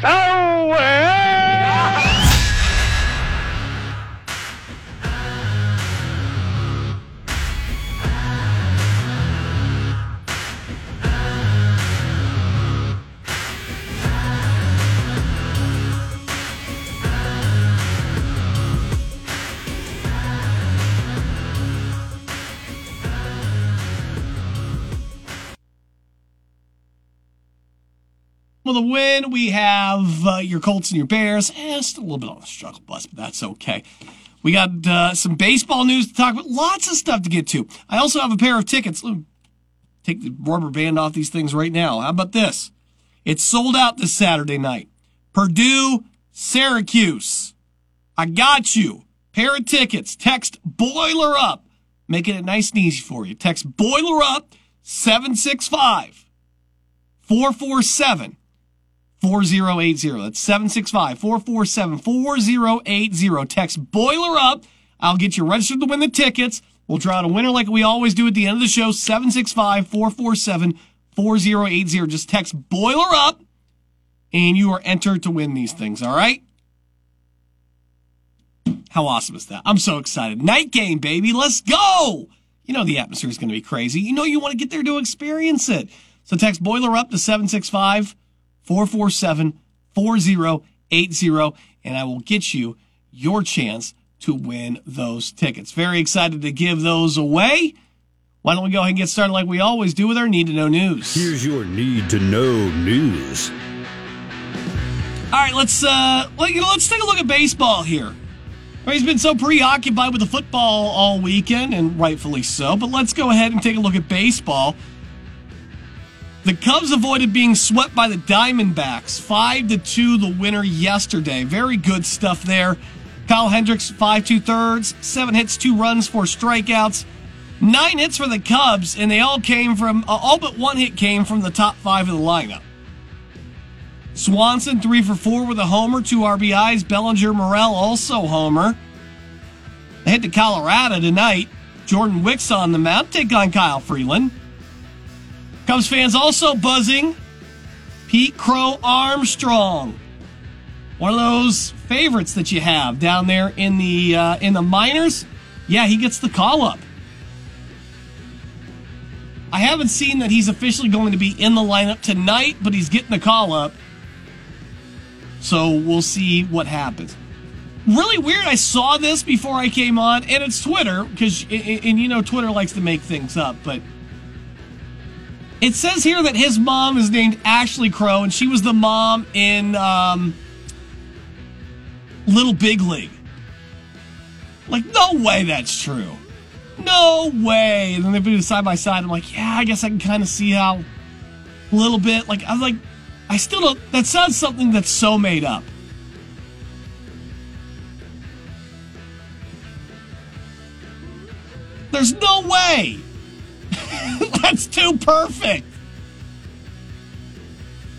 so well. Well, the win, we have uh, your Colts and your Bears. Eh, still a little bit on the struggle bus, but that's okay. We got uh, some baseball news to talk about. Lots of stuff to get to. I also have a pair of tickets. Take the rubber band off these things right now. How about this? It's sold out this Saturday night. Purdue, Syracuse. I got you. Pair of tickets. Text Boiler Up. Making it nice and easy for you. Text Boiler Up 765 447 4080. That's 765 447 4080. Text Boiler Up. I'll get you registered to win the tickets. We'll draw out a winner like we always do at the end of the show 765 447 4080. Just text Boiler Up and you are entered to win these things, all right? How awesome is that? I'm so excited. Night game, baby. Let's go. You know the atmosphere is going to be crazy. You know you want to get there to experience it. So text Boiler Up to 765 447 4080, and I will get you your chance to win those tickets. Very excited to give those away. Why don't we go ahead and get started like we always do with our need to know news? Here's your need to know news. All right, let's uh, well, you know, let's take a look at baseball here. He's been so preoccupied with the football all weekend, and rightfully so. But let's go ahead and take a look at baseball. The Cubs avoided being swept by the Diamondbacks. 5 to 2 the winner yesterday. Very good stuff there. Kyle Hendricks, 5 2 thirds, 7 hits, 2 runs, 4 strikeouts. 9 hits for the Cubs, and they all came from, uh, all but one hit came from the top 5 of the lineup. Swanson, 3 for 4 with a homer, 2 RBIs. Bellinger Morel, also homer. They head to Colorado tonight. Jordan Wicks on the mound. Take on Kyle Freeland. Cubs fans also buzzing. Pete Crow Armstrong, one of those favorites that you have down there in the uh, in the minors. Yeah, he gets the call up. I haven't seen that he's officially going to be in the lineup tonight, but he's getting the call up. So we'll see what happens. Really weird. I saw this before I came on, and it's Twitter because, and, and you know, Twitter likes to make things up, but it says here that his mom is named Ashley Crow, and she was the mom in um, Little Big League. Like, no way that's true. No way. And then they put it side by side. I'm like, yeah, I guess I can kind of see how a little bit. Like, I'm like, I still don't. That sounds something that's so made up. There's no way. That's too perfect.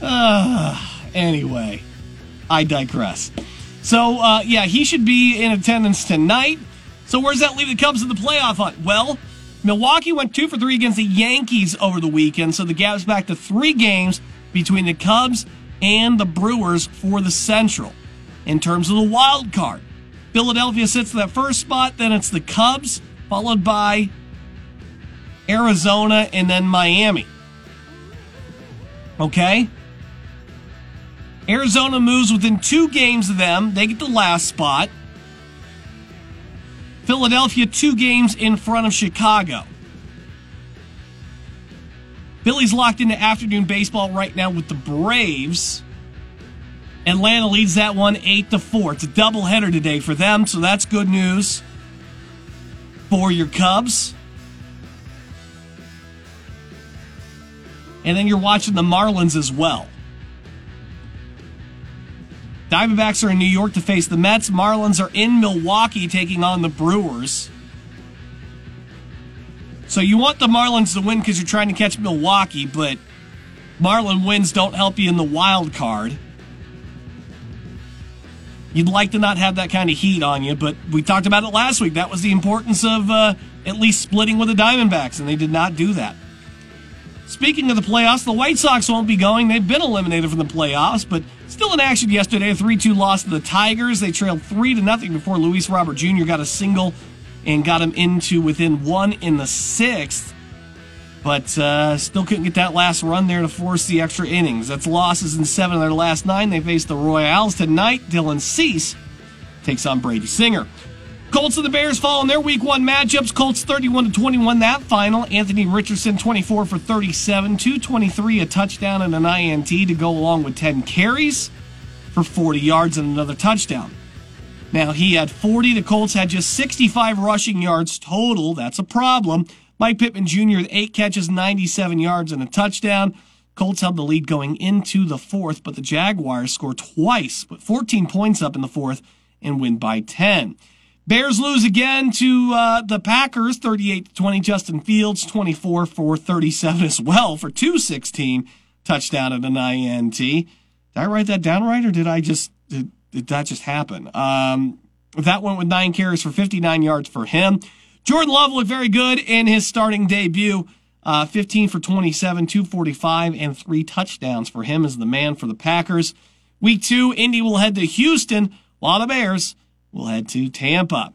Uh, anyway, I digress. So, uh, yeah, he should be in attendance tonight. So, where's that leave the Cubs in the playoff hunt? Well, Milwaukee went two for three against the Yankees over the weekend, so the gap's back to three games between the Cubs and the Brewers for the Central. In terms of the wild card, Philadelphia sits in that first spot, then it's the Cubs, followed by Arizona, and then Miami. Okay? Arizona moves within two games of them. They get the last spot. Philadelphia, two games in front of Chicago. Philly's locked into afternoon baseball right now with the Braves. Atlanta leads that one 8 to 4. It's a doubleheader today for them, so that's good news for your Cubs. And then you're watching the Marlins as well. Diamondbacks are in New York to face the Mets. Marlins are in Milwaukee taking on the Brewers. So you want the Marlins to win because you're trying to catch Milwaukee, but Marlin wins don't help you in the wild card. You'd like to not have that kind of heat on you, but we talked about it last week. That was the importance of uh, at least splitting with the Diamondbacks, and they did not do that. Speaking of the playoffs, the White Sox won't be going. They've been eliminated from the playoffs, but still in action yesterday. A 3 2 loss to the Tigers. They trailed 3 to nothing before Luis Robert Jr. got a single and got him into within one in the sixth. But uh, still couldn't get that last run there to force the extra innings. That's losses in seven of their last nine. They face the Royals tonight. Dylan Cease takes on Brady Singer. Colts and the Bears fall in their week one matchups. Colts 31 to 21 that final. Anthony Richardson 24 for 37, 223, a touchdown and an INT to go along with 10 carries for 40 yards and another touchdown. Now he had 40. The Colts had just 65 rushing yards total. That's a problem. Mike Pittman Jr. with eight catches, 97 yards, and a touchdown. Colts held the lead going into the fourth, but the Jaguars scored twice, put 14 points up in the fourth, and win by 10. Bears lose again to uh, the Packers, 38 to 20. Justin Fields, 24 for 37 as well for 216 touchdown and an INT. Did I write that down right, or did I just did, did that just happen? Um, that went with nine carries for 59 yards for him. Jordan Love looked very good in his starting debut. Uh, 15 for 27, 245, and three touchdowns for him as the man for the Packers. Week two, Indy will head to Houston, while the Bears will head to Tampa.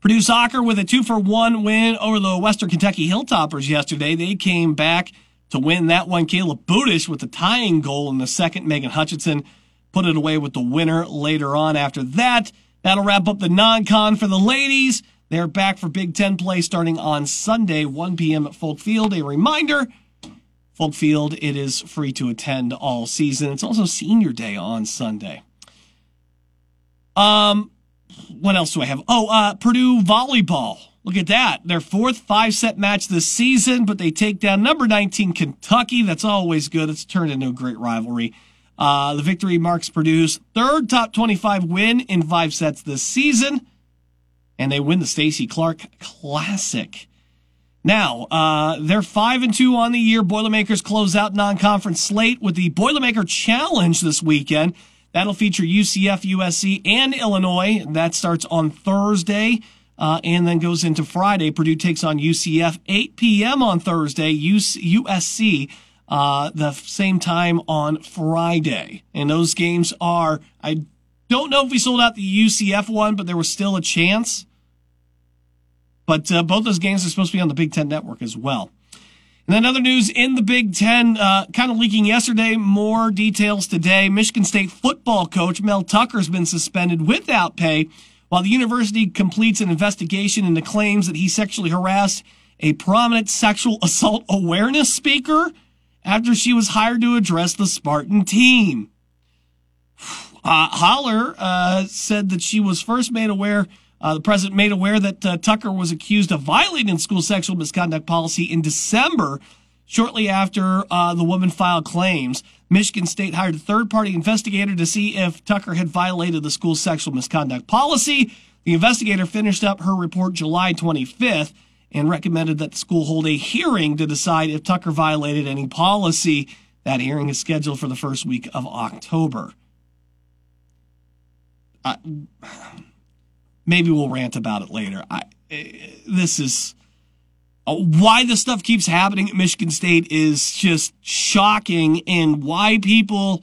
Purdue Soccer with a two for one win over the Western Kentucky Hilltoppers yesterday. They came back to win that one. Caleb Budish with the tying goal in the second. Megan Hutchinson put it away with the winner later on after that. That'll wrap up the non-con for the ladies. They're back for Big Ten play starting on Sunday, 1 p.m. at Folk Field. A reminder, Folk Field, it is free to attend all season. It's also senior day on Sunday. Um, what else do I have? Oh, uh, Purdue volleyball. Look at that. Their fourth five set match this season, but they take down number 19 Kentucky. That's always good. It's turned into a great rivalry. Uh, the victory marks Purdue's third top 25 win in five sets this season, and they win the Stacy Clark Classic. Now, uh, they're five and two on the year. Boilermakers close out non-conference slate with the Boilermaker Challenge this weekend. That'll feature UCF, USC, and Illinois. That starts on Thursday. Uh, and then goes into Friday. Purdue takes on UCF 8 p.m. on Thursday. USC uh, the same time on Friday. And those games are I don't know if we sold out the UCF one, but there was still a chance. But uh, both those games are supposed to be on the Big Ten Network as well. And then other news in the Big Ten, uh, kind of leaking yesterday, more details today. Michigan State football coach Mel Tucker's been suspended without pay while the university completes an investigation into claims that he sexually harassed a prominent sexual assault awareness speaker after she was hired to address the Spartan team. Uh, Haller uh, said that she was first made aware, uh, the president made aware that uh, Tucker was accused of violating school sexual misconduct policy in December, shortly after uh, the woman filed claims. Michigan State hired a third party investigator to see if Tucker had violated the school's sexual misconduct policy. The investigator finished up her report July 25th and recommended that the school hold a hearing to decide if Tucker violated any policy. That hearing is scheduled for the first week of October. Uh, maybe we'll rant about it later. I, this is uh, why this stuff keeps happening at Michigan State is just shocking, and why people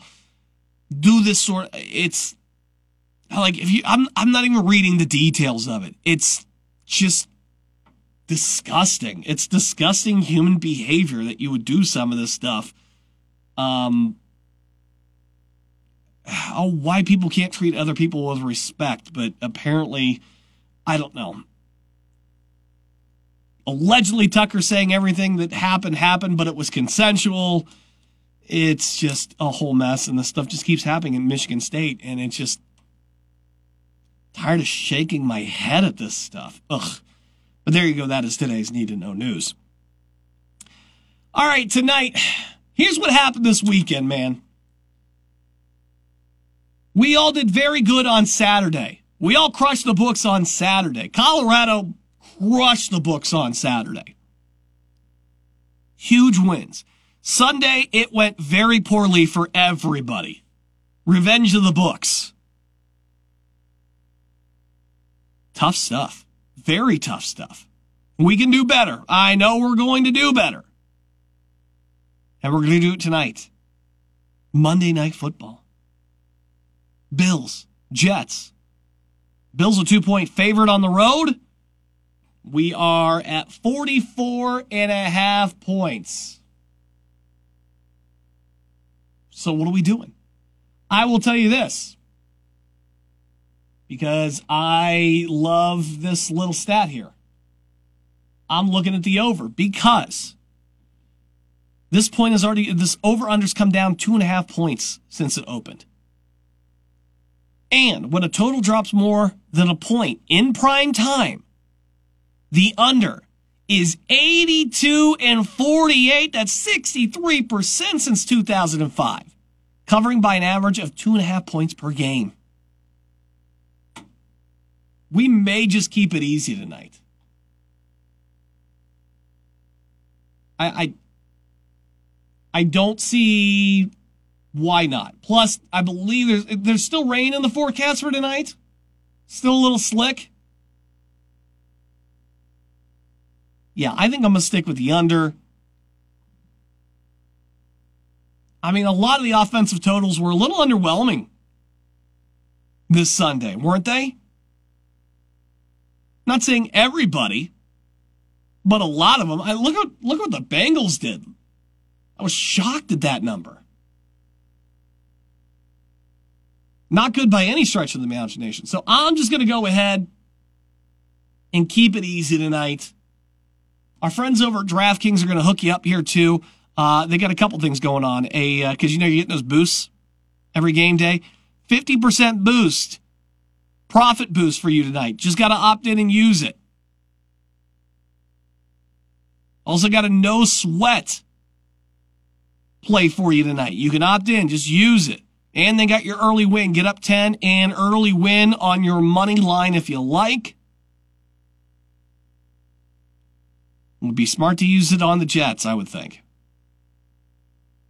do this sort. It's like if you, I'm, I'm not even reading the details of it. It's just disgusting. It's disgusting human behavior that you would do some of this stuff. Um, oh, why people can't treat other people with respect, but apparently, I don't know. Allegedly, Tucker saying everything that happened happened, but it was consensual. It's just a whole mess, and this stuff just keeps happening in Michigan State, and it's just tired of shaking my head at this stuff. Ugh. But there you go. That is today's Need to Know News. All right, tonight, here's what happened this weekend, man. We all did very good on Saturday. We all crushed the books on Saturday. Colorado crushed the books on Saturday. Huge wins. Sunday, it went very poorly for everybody. Revenge of the books. Tough stuff. Very tough stuff. We can do better. I know we're going to do better. And we're going to do it tonight. Monday Night Football. Bills, Jets. Bills a two point favorite on the road. We are at 44 and a half points. So what are we doing? I will tell you this because I love this little stat here. I'm looking at the over because this point is already, this over unders come down two and a half points since it opened. And when a total drops more than a point in prime time, the under is 82 and 48. That's 63% since 2005, covering by an average of two and a half points per game. We may just keep it easy tonight. I, I, I don't see why not. Plus, I believe there's there's still rain in the forecast for tonight. Still a little slick. Yeah, I think I'm gonna stick with the under. I mean, a lot of the offensive totals were a little underwhelming this Sunday, weren't they? Not saying everybody, but a lot of them. I look at look what the Bengals did. I was shocked at that number. Not good by any stretch of the imagination. So I'm just going to go ahead and keep it easy tonight. Our friends over at DraftKings are going to hook you up here too. Uh, they got a couple things going on. A because uh, you know you're getting those boosts every game day. Fifty percent boost, profit boost for you tonight. Just got to opt in and use it. Also got a no sweat play for you tonight. You can opt in, just use it. And they got your early win. Get up 10 and early win on your money line if you like. It would be smart to use it on the Jets, I would think.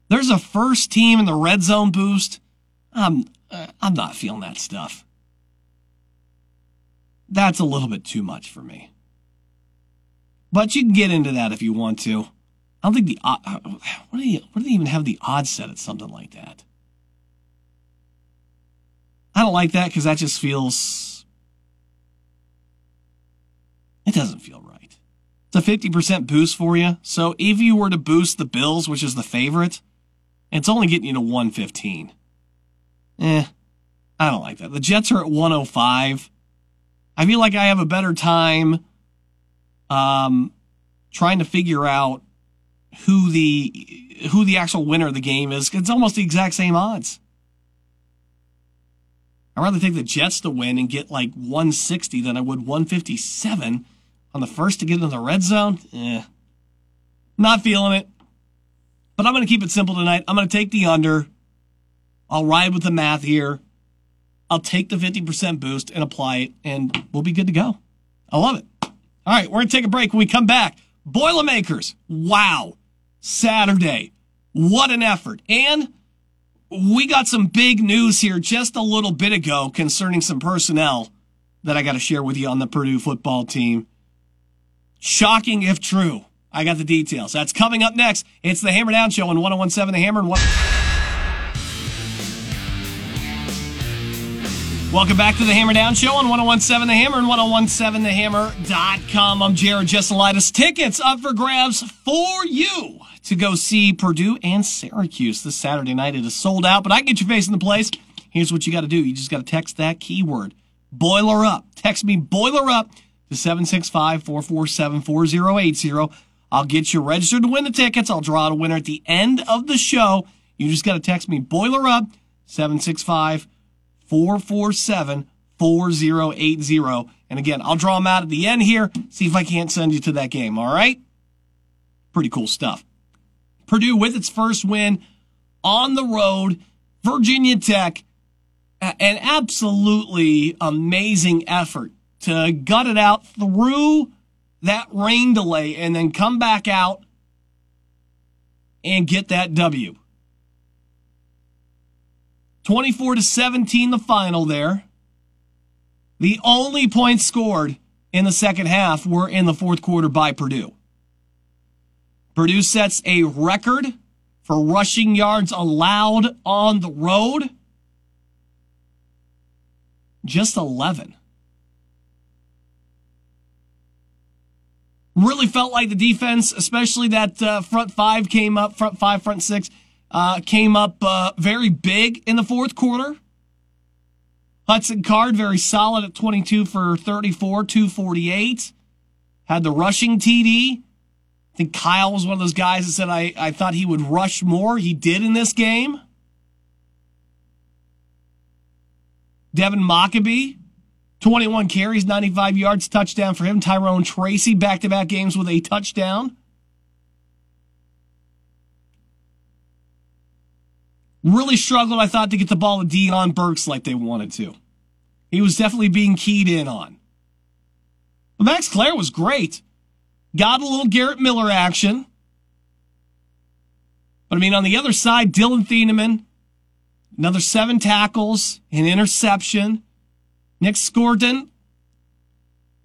There's a first team in the red zone boost. I'm uh, I'm not feeling that stuff. That's a little bit too much for me. But you can get into that if you want to. I don't think the uh, what do what do they even have the odds set at something like that? I don't like that because that just feels. It doesn't feel right. It's a 50% boost for you. So if you were to boost the Bills, which is the favorite, it's only getting you to 115. Eh, I don't like that. The Jets are at 105. I feel like I have a better time um, trying to figure out who the who the actual winner of the game is. It's almost the exact same odds. I'd rather take the Jets to win and get like 160 than I would 157 on the first to get into the red zone. Eh. Not feeling it. But I'm going to keep it simple tonight. I'm going to take the under. I'll ride with the math here. I'll take the 50% boost and apply it, and we'll be good to go. I love it. All right, we're going to take a break. When we come back, Boilermakers. Wow. Saturday. What an effort. And we got some big news here just a little bit ago concerning some personnel that I got to share with you on the Purdue football team. Shocking if true. I got the details. That's coming up next. It's the Hammer Down Show on 1017 The Hammer and what. Welcome back to the Hammer Down Show on 1017 The Hammer and 1017TheHammer.com. I'm Jared Jesselaitis. Tickets up for grabs for you to go see Purdue and Syracuse this Saturday night. It is sold out, but I can get your face in the place. Here's what you got to do. You just got to text that keyword, boiler up. Text me boiler up to 765-447-4080. I'll get you registered to win the tickets. I'll draw out a winner at the end of the show. You just got to text me boiler up 765-447-4080. And again, I'll draw them out at the end here. See if I can't send you to that game. All right. Pretty cool stuff. Purdue with its first win on the road. Virginia Tech an absolutely amazing effort to gut it out through that rain delay and then come back out and get that W. 24 to 17 the final there. The only points scored in the second half were in the fourth quarter by Purdue. Purdue sets a record for rushing yards allowed on the road. Just 11. Really felt like the defense, especially that uh, front five came up, front five, front six, uh, came up uh, very big in the fourth quarter. Hudson Card, very solid at 22 for 34, 248. Had the rushing TD. I think Kyle was one of those guys that said I, I thought he would rush more. He did in this game. Devin Mockobee, 21 carries, 95 yards, touchdown for him. Tyrone Tracy, back to back games with a touchdown. Really struggled, I thought, to get the ball to Deion Burks like they wanted to. He was definitely being keyed in on. But Max Klare was great. Got a little Garrett Miller action. But I mean, on the other side, Dillon Thieneman, another seven tackles, an interception. Nic Scourton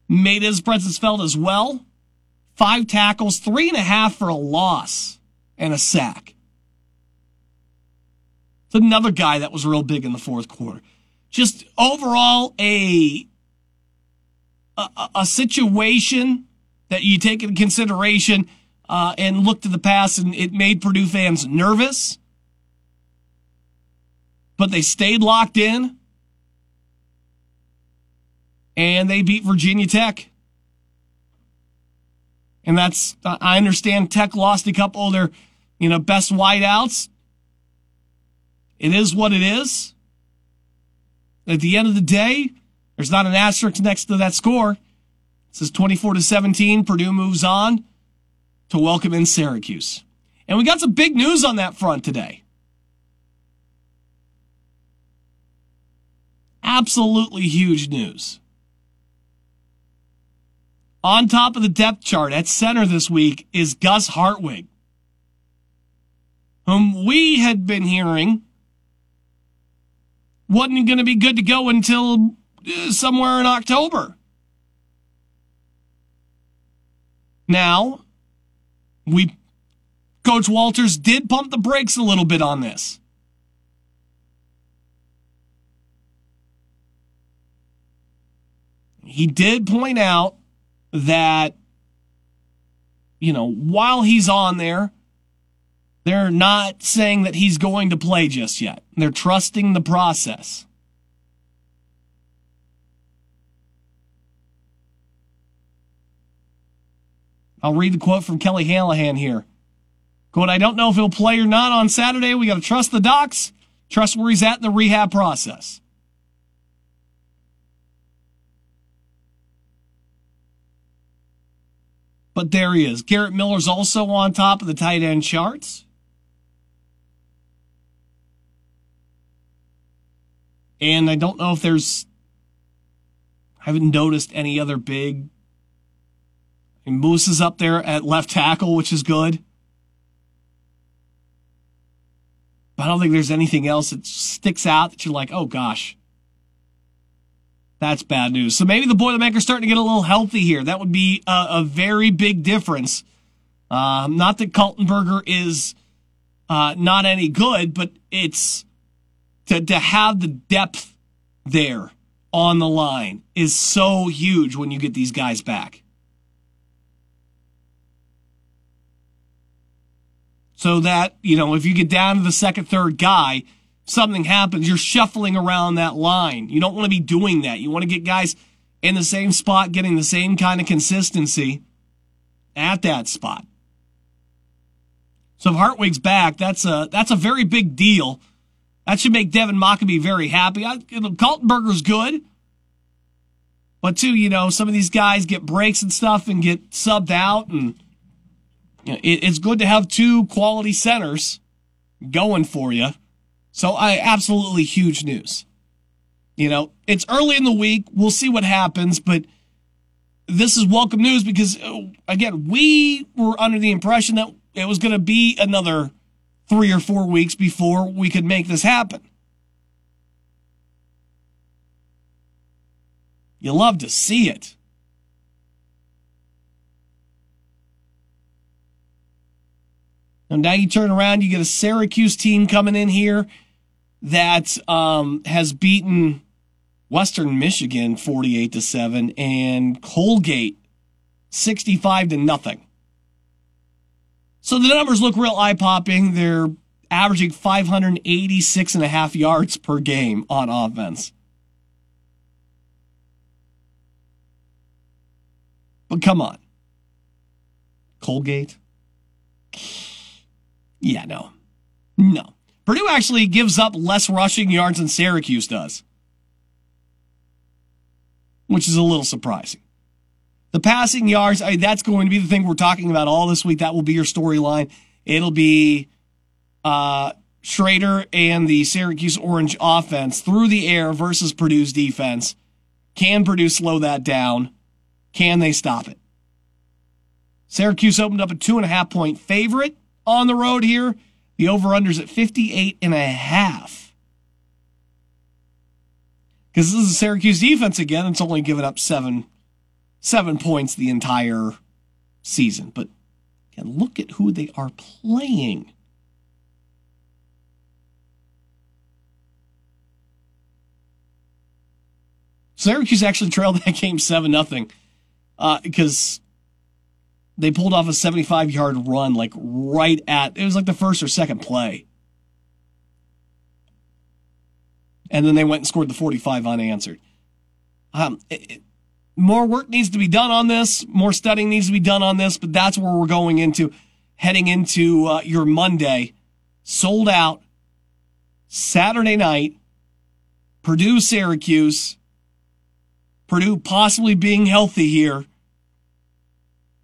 made his presence felt as well. Five tackles, three and a half for a loss, and a sack. It's another guy that was real big in the fourth quarter. Just overall, a a, a situation that you take into consideration uh, and look to the past, and it made Purdue fans nervous. But they stayed locked in, and they beat Virginia Tech. And that's I understand Tech lost a couple of their, you know, best wideouts. It is what it is. At the end of the day, there's not an asterisk next to that score. It says 24 to 17. Purdue moves on to welcome in Syracuse. And we got some big news on that front today. Absolutely huge news. On top of the depth chart at center this week is Gus Hartwig, whom we had been hearing wasn't going to be good to go until uh, somewhere in October. Now, we, Coach Walters did pump the brakes a little bit on this. He did point out that, you know, while he's on there, they're not saying that he's going to play just yet. They're trusting the process. I'll read the quote from Kelly Hallahan here. Quote, I don't know if he'll play or not on Saturday. We got to trust the docs, trust where he's at in the rehab process. But there he is. Garrett Miller's also on top of the tight end charts. And I don't know if there's, I haven't noticed any other big. And Moose is up there at left tackle, which is good. But I don't think there's anything else that sticks out that you're like, oh gosh, that's bad news. So maybe the Boilermakers starting to get a little healthy here. That would be a, a very big difference. Um, not that Kaltenberger is uh, not any good, but it's to, to have the depth there on the line is so huge when you get these guys back. So that, you know, if you get down to the second, third guy, something happens, you're shuffling around that line. You don't want to be doing that. You want to get guys in the same spot, getting the same kind of consistency at that spot. So if Hartwig's back, that's a that's a very big deal that should make Devin Mockobee very happy. I, Kaltenberger's good. But too, you know, some of these guys get breaks and stuff and get subbed out, and you know, it, it's good to have two quality centers going for you. So I absolutely huge news. You know, it's early in the week. We'll see what happens, but this is welcome news because, uh, again, we were under the impression that it was going to be another three or four weeks before we could make this happen. You love to see it. And now you turn around, you get a Syracuse team coming in here that um, has beaten Western Michigan 48 to 7 and Colgate 65 to nothing. So the numbers look real eye popping. They're averaging 586 and a half yards per game on offense. But come on. Colgate? Yeah, no. No. Purdue actually gives up less rushing yards than Syracuse does, which is a little surprising. The passing yards, I mean, that's going to be the thing we're talking about all this week. That will be your storyline. It'll be uh, Shrader and the Syracuse Orange offense through the air versus Purdue's defense. Can Purdue slow that down? Can they stop it? Syracuse opened up a two and a half point favorite on the road here. The over-under's at 58 and a half. Because this is a Syracuse defense again. It's only given up seven, seven points the entire season. But again, look at who they are playing. Syracuse actually trailed that game 7 nothing uh, because they pulled off a 75 yard run like right at it was like the first or second play and then they went and scored the 45 unanswered um, it, it, more work needs to be done on this more studying needs to be done on this but that's where we're going into heading into uh, your monday sold out saturday night purdue syracuse purdue possibly being healthy here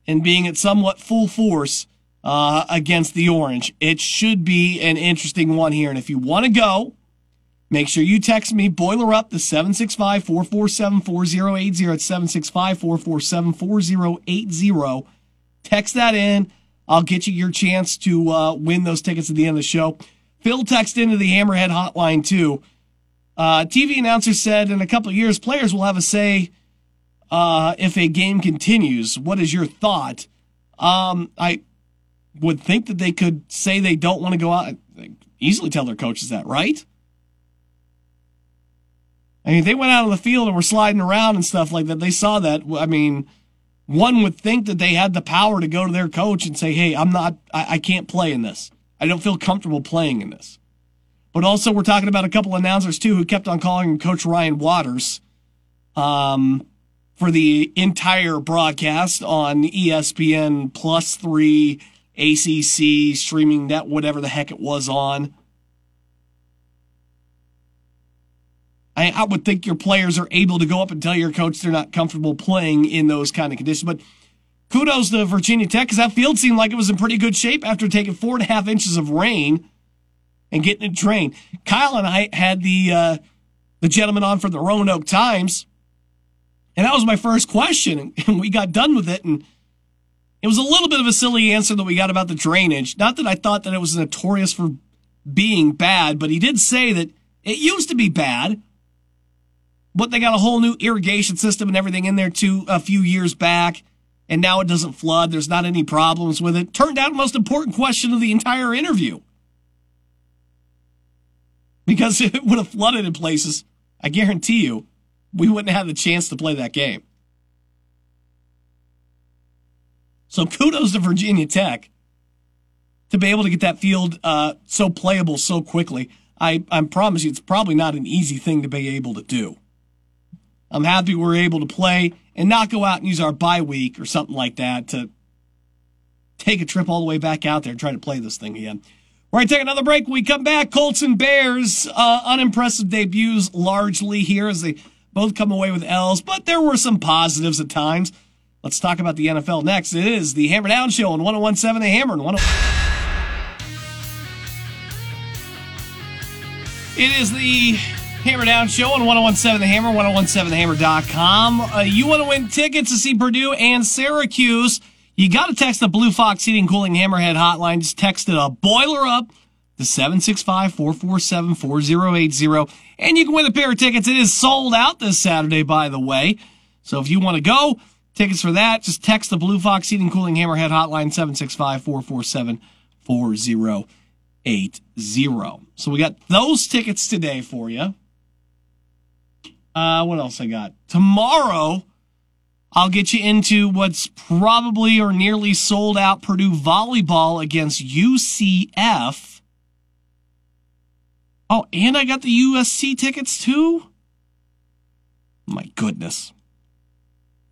and being at somewhat full force uh, against the Orange. It should be an interesting one here. And if you want to go, make sure you text me Boiler Up the 765 447 4080. It's 765 447 4080. Text that in. I'll get you your chance to uh, win those tickets at the end of the show. Phil texted into the Hammerhead hotline too. Uh, TV announcer said in a couple of years, players will have a say uh, if a game continues. What is your thought? Um, I would think that they could say they don't want to go out. easily tell their coaches that, right? I mean, they went out on the field and were sliding around and stuff like that. They saw that. I mean, one would think that they had the power to go to their coach and say, "Hey, I'm not. I, I can't play in this. I don't feel comfortable playing in this." But also, we're talking about a couple announcers too who kept on calling Coach Ryan Waters. Um, for the entire broadcast on ESPN plus three, ACC, streaming net, whatever the heck it was on. I, I would think your players are able to go up and tell your coach they're not comfortable playing in those kind of conditions. But kudos to Virginia Tech because that field seemed like it was in pretty good shape after taking four and a half inches of rain and getting it drained. Kyle and I had the uh, the gentleman on for the Roanoke Times and that was my first question. And we got done with it. And it was a little bit of a silly answer that we got about the drainage. Not that I thought that it was notorious for being bad, but he did say that it used to be bad. But they got a whole new irrigation system and everything in there too a few years back. And now it doesn't flood. There's not any problems with it. Turned out the most important question of the entire interview. Because if it would have flooded in places, I guarantee you, we wouldn't have had the chance to play that game. So kudos to Virginia Tech to be able to get that field uh, so playable so quickly. I, I promise you, it's probably not an easy thing to be able to do. I'm happy we're able to play and not go out and use our bye week or something like that to take a trip all the way back out there and try to play this thing again. We're going to take another break. When we come back, Colts and Bears, uh, unimpressive debuts largely here as they both come away with L's, but there were some positives at times. Let's talk about the NFL next. It is the Hammer Down Show on 1017 The Hammer. And 10- it is the Hammer Down Show on 1017 The Hammer, 1017thehammer.com. Uh, you want to win tickets to see Purdue and Syracuse? You got to text the Blue Fox Heating Cooling Hammerhead hotline. Just text it a boiler up to 765 447 4080. And you can win a pair of tickets. It is sold out this Saturday, by the way. So if you want to go, tickets for that, just text the Blue Fox Heating Cooling Hammerhead hotline 765 447 4080. So we got those tickets today for you. Uh, what else I got? Tomorrow, I'll get you into what's probably or nearly sold out Purdue volleyball against UCF. Oh, and I got the USC tickets too? My goodness.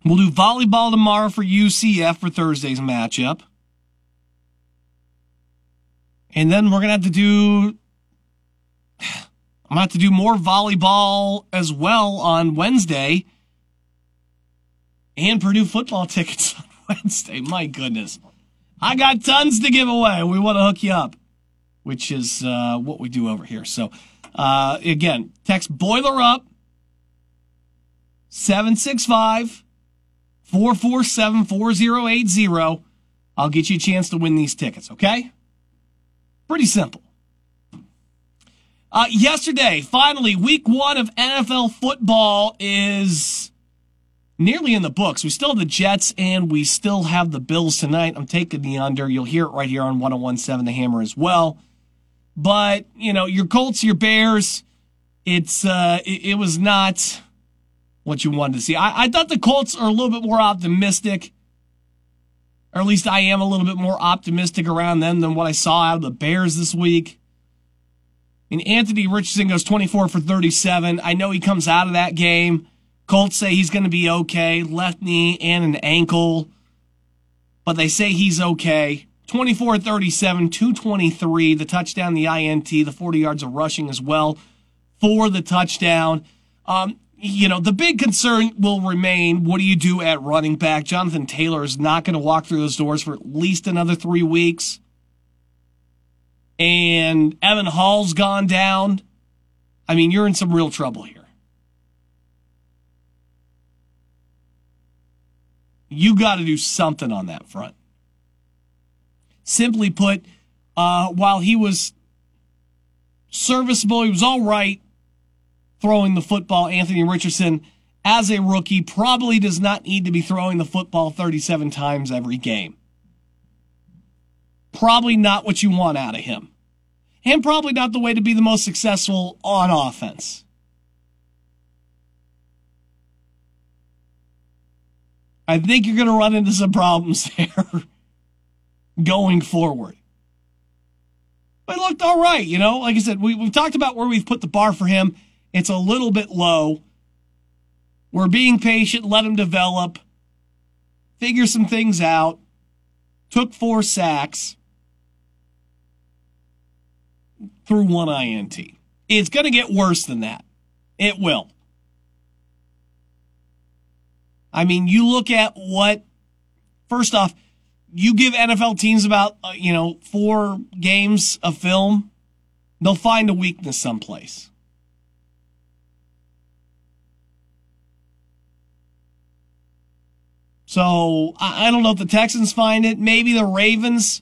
We'll do volleyball tomorrow for UCF for Thursday's matchup. And then we're going to have to do. I'm going to have to do more volleyball as well on Wednesday. And Purdue football tickets on Wednesday. My goodness. I got tons to give away. We want to hook you up, which is uh, what we do over here. So, uh, again, text boiler up 765 447 4080. I'll get you a chance to win these tickets, okay? Pretty simple. Uh, yesterday, finally, week one of NFL football is nearly in the books. We still have the Jets and we still have the Bills tonight. I'm taking the under. You'll hear it right here on 1017 The Hammer as well. But, you know, your Colts, your Bears, it's, uh, it, it was not what you wanted to see. I, I thought the Colts are a little bit more optimistic, or at least I am a little bit more optimistic around them than what I saw out of the Bears this week. Mean, Anthony Richardson goes 24 for 37. I know he comes out of that game. Colts say he's going to be okay, left knee and an ankle, but they say he's okay. 24 37, 223, the touchdown, the INT, the 40 yards of rushing as well for the touchdown. Um, you know, the big concern will remain what do you do at running back? Jonathan Taylor is not going to walk through those doors for at least another three weeks. And Evan Hull's gone down. I mean, you're in some real trouble here. You got to do something on that front. Simply put, uh, while he was serviceable, he was all right throwing the football. Anthony Richardson, as a rookie, probably does not need to be throwing the football 37 times every game. Probably not what you want out of him. And probably not the way to be the most successful on offense. I think you're going to run into some problems there going forward. But it looked all right, you know. Like I said, we, we've talked about where we've put the bar for him. It's a little bit low. We're being patient, let him develop, figure some things out. Took four sacks through one INT. It's going to get worse than that. It will. I mean, you look at what, first off, you give NFL teams about, uh, you know, four games of film, they'll find a weakness someplace. So I, I don't know if the Texans find it. Maybe the Ravens.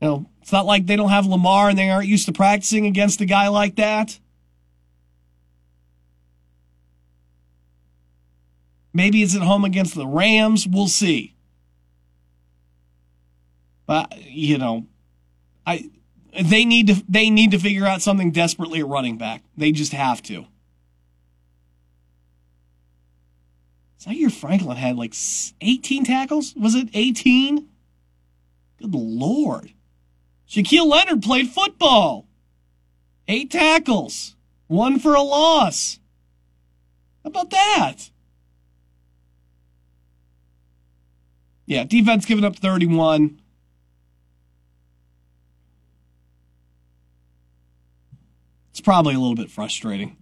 You know, it's not like they don't have Lamar and they aren't used to practicing against a guy like that. Maybe it's at home against the Rams. We'll see. But you know, I they need to they need to figure out something desperately at running back. They just have to. Zaire Franklin had like 18 tackles. Was it 18? Good lord. Shaquille Leonard played football. Eight tackles. One for a loss. How about that? Yeah, defense giving up 31. It's probably a little bit frustrating.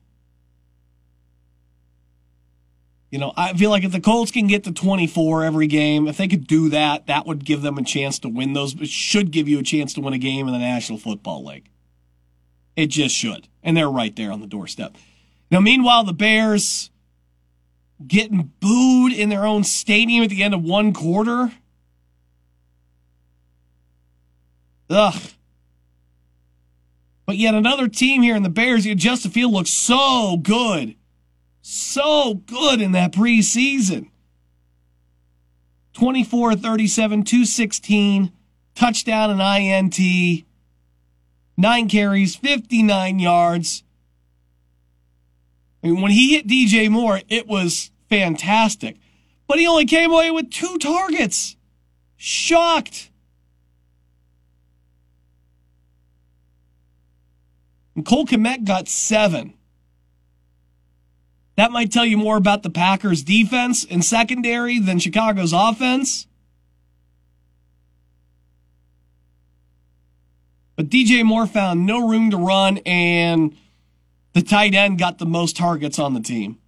You know, I feel like if the Colts can get to 24 every game, if they could do that, that would give them a chance to win those. It should give you a chance to win a game in the National Football League. It just should. And they're right there on the doorstep. Now, meanwhile, the Bears getting booed in their own stadium at the end of one quarter. Ugh. But yet another team here in the Bears, you Justin Field looks so good. So good in that preseason. 24 37, 216, touchdown and INT, nine carries, 59 yards. I mean, when he hit DJ Moore, it was fantastic. But he only came away with two targets. Shocked. Cole Kmet got seven. That might tell you more about the Packers' defense and secondary than Chicago's offense. But DJ Moore found no room to run, and the tight end got the most targets on the team.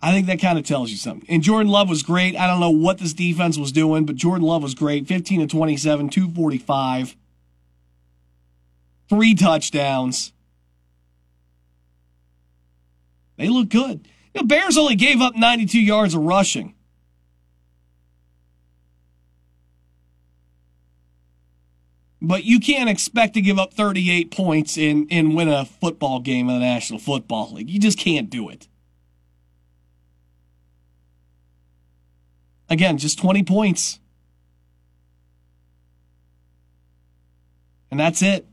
I think that kind of tells you something. And Jordan Love was great. I don't know what this defense was doing, but Jordan Love was great. 15 to 27, 245, three touchdowns. They look good. Know, Bears only gave up 92 yards of rushing. But you can't expect to give up 38 points and, and win a football game in the National Football League. You just can't do it. Again, just 20 points. And that's it.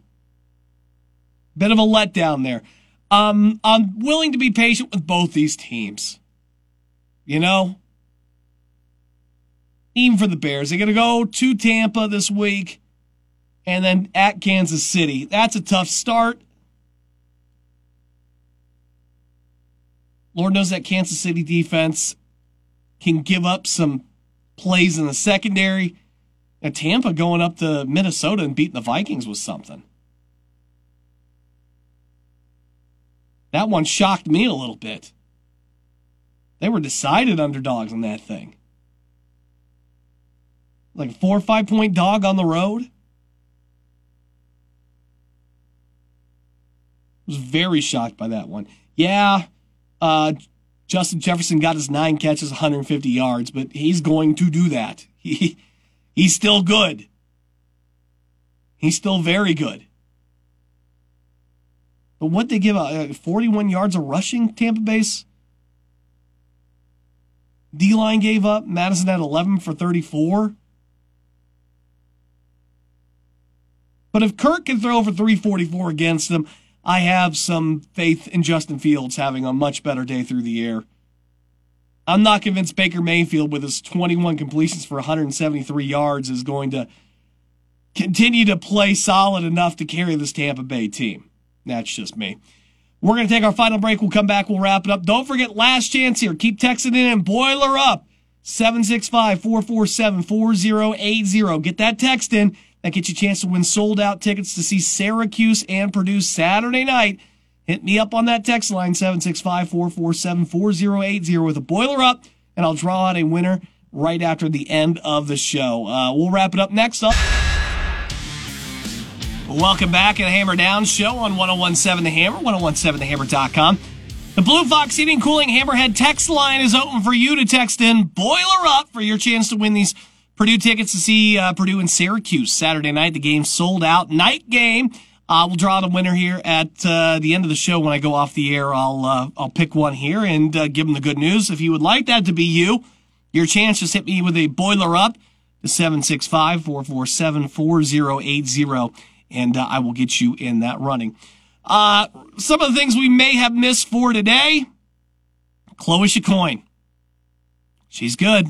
Bit of a letdown there. Um, I'm willing to be patient with both these teams. You know? Even for the Bears. They're going to go to Tampa this week and then at Kansas City. That's a tough start. Lord knows that Kansas City defense can give up some plays in the secondary. And Tampa going up to Minnesota and beating the Vikings was something. That one shocked me a little bit. They were decided underdogs in that thing. Like a four or five point dog on the road. was very shocked by that one. Yeah, uh, Justin Jefferson got his nine catches, 150 yards, but he's going to do that. He, he's still good. He's still very good. But what they give out, uh, 41 yards of rushing, Tampa Bay's D line gave up. Mattison had 11 for 34. But if Kirk can throw for 344 against them, I have some faith in Justin Fields having a much better day through the air. I'm not convinced Baker Mayfield, with his 21 completions for 173 yards, is going to continue to play solid enough to carry this Tampa Bay team. That's just me. We're going to take our final break. We'll come back. We'll wrap it up. Don't forget, last chance here. Keep texting in and boiler up. 765 447 4080. Get that text in. That gets you a chance to win sold out tickets to see Syracuse and Purdue Saturday night. Hit me up on that text line, 765 447 4080 with a boiler up, and I'll draw out a winner right after the end of the show. Uh, we'll wrap it up next up. Welcome back to the Hammer Down Show on 1017 The Hammer, 1017thehammer.com. The Blue Fox Heating Cooling Hammerhead text line is open for you to text in Boiler Up for your chance to win these Purdue tickets to see uh, Purdue and Syracuse Saturday night. The game sold out. Night game. Uh, we'll draw the winner here at uh, the end of the show. When I go off the air, I'll uh, I'll pick one here and uh, give them the good news. If you would like that to be you, your chance just hit me with a boiler up to 765-447-4080 and uh, I will get you in that running. Uh, some of the things we may have missed for today. Chloe Chicoine. She's good.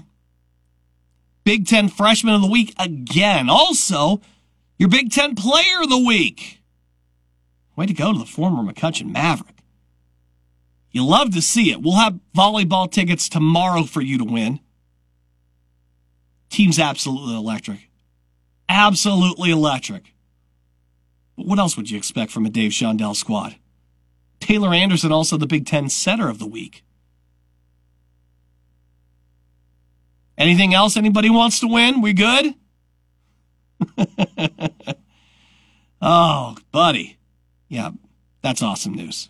Big Ten Freshman of the Week again. Also, your Big Ten Player of the Week. Way to go to the former McCutcheon Maverick. You love to see it. We'll have volleyball tickets tomorrow for you to win. Team's absolutely electric. Absolutely electric. What else would you expect from a Dave Shondell squad? Taylor Anderson, also the Big Ten Setter of the Week. Anything else anybody wants to win? We good? oh, buddy. Yeah, that's awesome news.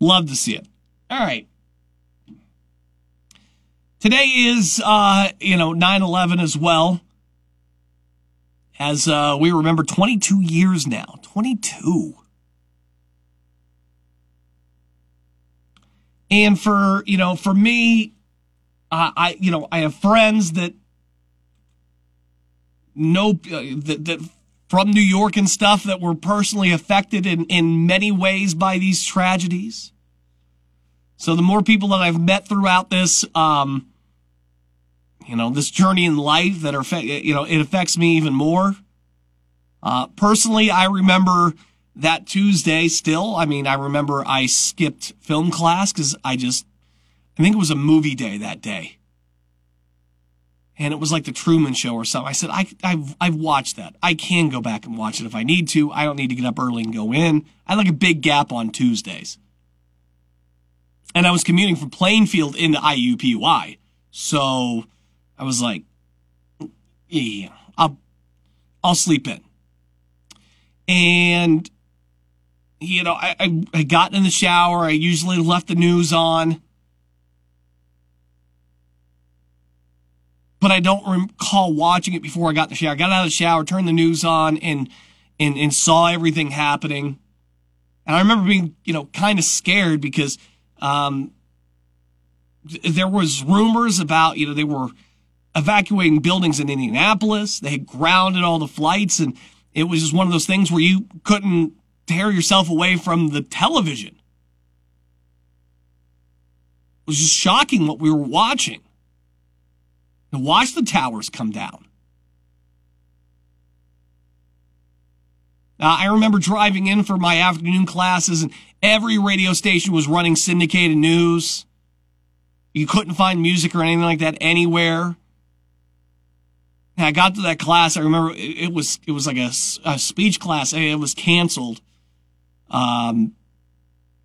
Love to see it. All right. Today is, uh, you know, 9-11 as well. As, uh, we remember 22 years now. 22. And for, you know, for me, uh, I, you know, I have friends that know, uh, that, that from New York and stuff that were personally affected in, in many ways by these tragedies. So the more people that I've met throughout this, um, you know, this journey in life that are, you know, it affects me even more. Uh, personally, I remember that Tuesday still. I mean, I remember I skipped film class because I just, I think it was a movie day that day. And it was like the Truman Show or something. I said, I, I've, I've watched that. I can go back and watch it if I need to. I don't need to get up early and go in. I had like a big gap on Tuesdays. And I was commuting from Plainfield into IUPUI. So I was like, yeah, I'll, I'll sleep in. And, you know, I, I, I got in the shower. I usually left the news on. But I don't recall watching it before I got in the shower. I got out of the shower, turned the news on, and, and, and saw everything happening. And I remember being, you know, kind of scared because, um, there was rumors about, you know, they were, evacuating buildings in Indianapolis. They had grounded all the flights and it was just one of those things where you couldn't tear yourself away from the television. It was just shocking what we were watching. To watch the towers come down. I remember driving in for my afternoon classes and every radio station was running syndicated news. You couldn't find music or anything like that anywhere. And I got to that class. I remember it, was it was like a, a speech class. It was canceled. Um,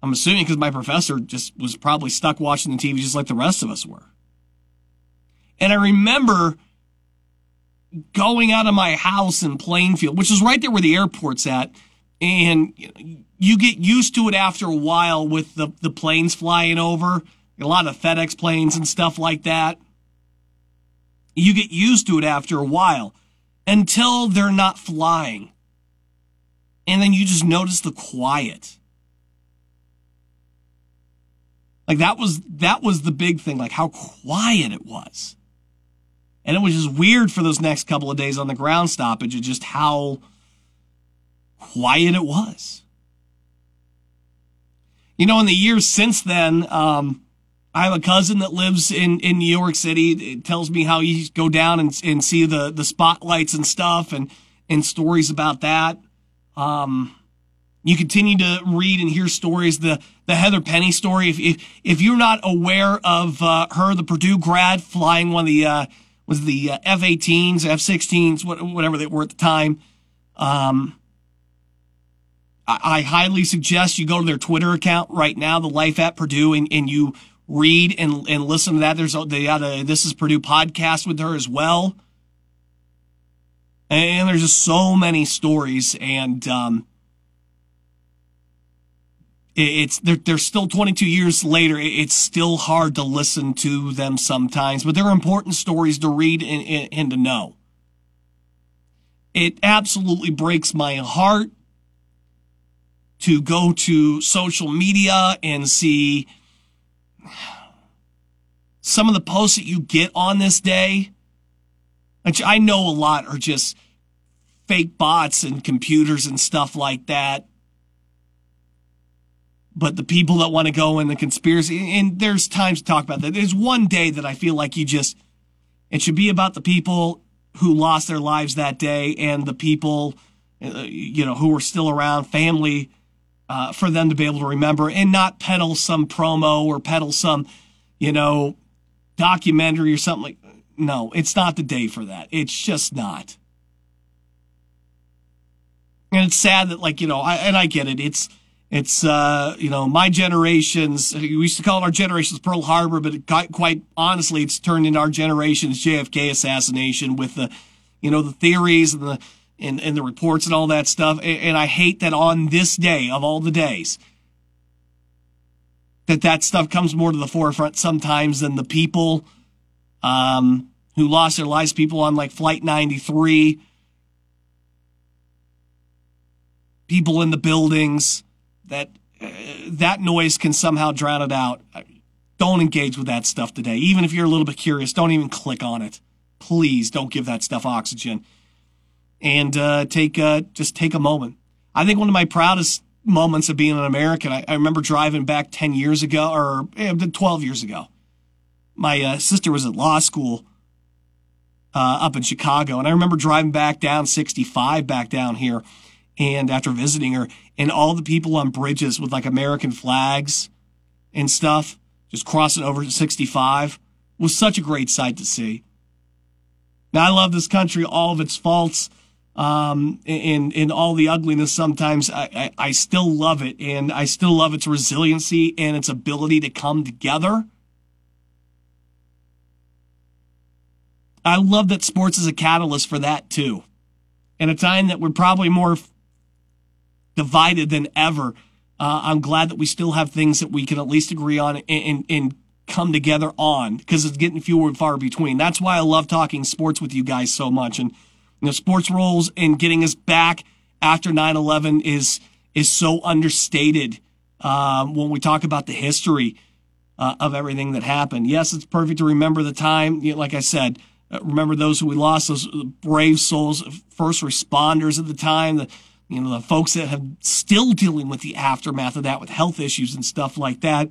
I'm assuming because my professor just was probably stuck watching the TV just like the rest of us were. And I remember going out of my house in Plainfield, which is right there where the airport's at, and you get used to it after a while with the the planes flying over, a lot of FedEx planes and stuff like that. You get used to it after a while until they're not flying. And then you just notice the quiet. Like that was, that was the big thing, like how quiet it was. And it was just weird for those next couple of days on the ground stoppage just how quiet it was. You know, in the years since then, um, I have a cousin that lives in, in New York City. It tells me how you go down and, and see the, the spotlights and stuff and, and stories about that. Um, you continue to read and hear stories. The, the Heather Penney story. If, if, if you're not aware of, uh, her, the Purdue grad flying one of the, uh, was the uh, F-18s, F-16s, whatever they were at the time. Um, I, I highly suggest you go to their Twitter account right now, the Life at Purdue, and, and you read and, and listen to that. There's they got a This is Purdue podcast with her as well. And there's just so many stories and, um, it's they're, they're still 22 years later. It's still hard to listen to them sometimes, but they're important stories to read and, and, and to know. It absolutely breaks my heart to go to social media and see some of the posts that you get on this day, which I know a lot are just fake bots and computers and stuff like that. But the people that want to go in the conspiracy, and there's times to talk about that. There's one day that I feel like you just, it should be about the people who lost their lives that day and the people, uh, you know, who were still around, family, uh, for them to be able to remember and not peddle some promo or peddle some, you know, documentary or something like. No, it's not the day for that. It's just not. And it's sad that, like, you know, I, and I get it. It's, it's, uh, you know, my generation's, we used to call it our generation's Pearl Harbor, but quite honestly, it's turned into our generation's JFK assassination with the, you know, the theories and the, and, and the reports and all that stuff. And, and I hate that on this day of all the days, that that stuff comes more to the forefront sometimes than the people um, who lost their lives, people on like Flight 93, people in the buildings, that uh, that noise can somehow drown it out. Don't engage with that stuff today. Even if you're a little bit curious, don't even click on it. Please don't give that stuff oxygen. And uh, take uh, just take a moment. I think one of my proudest moments of being an American. I, I remember driving back 10 years ago or eh, 12 years ago. My uh, sister was at law school uh, up in Chicago, and I remember driving back down 65 back down here, and after visiting her, and all the people on bridges with like American flags and stuff just crossing over to 65 was such a great sight to see. Now, I love this country, all of its faults um, in in all the ugliness sometimes I, I, I, still love it and I still love its resiliency and its ability to come together. I love that sports is a catalyst for that too. In a time that we're probably more divided than ever, uh, I'm glad that we still have things that we can at least agree on and, and, and come together on because it's getting fewer and far between. That's why I love talking sports with you guys so much. And you know, sports roles and getting us back after 9-11 is, is so understated, um, when we talk about the history, uh, of everything that happened. Yes, it's perfect to remember the time. You know, like I said, uh, remember those who we lost, those brave souls, first responders at the time, the, you know, the folks that have still dealing with the aftermath of that with health issues and stuff like that.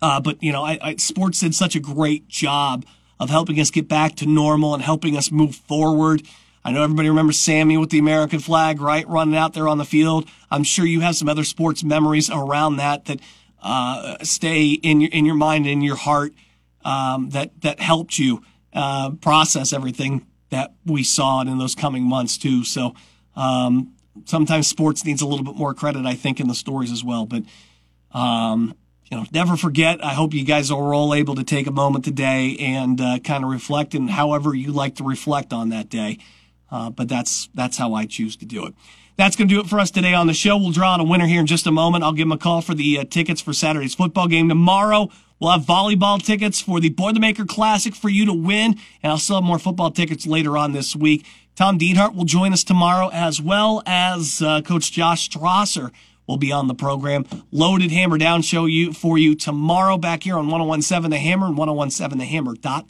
Uh, but you know, I, I, sports did such a great job of helping us get back to normal and helping us move forward. I know everybody remembers Sammy with the American flag, right? Running out there on the field. I'm sure you have some other sports memories around that that uh, stay in your in your mind and in your heart um, that that helped you uh, process everything that we saw in those coming months too. So um, sometimes sports needs a little bit more credit, I think, in the stories as well. But um, you know, never forget. I hope you guys are all able to take a moment today and uh, kind of reflect, and however you like to reflect on that day. Uh, but that's that's how I choose to do it. That's going to do it for us today on the show. We'll draw on a winner here in just a moment. I'll give him a call for the uh, tickets for Saturday's football game tomorrow. We'll have volleyball tickets for the Boilermaker Classic for you to win, and I'll still have more football tickets later on this week. Tom Dienhart will join us tomorrow, as well as uh, Coach Josh Strasser will be on the program. Loaded Hammer Down show you for you tomorrow back here on 1017 The Hammer and 1017thehammer.com.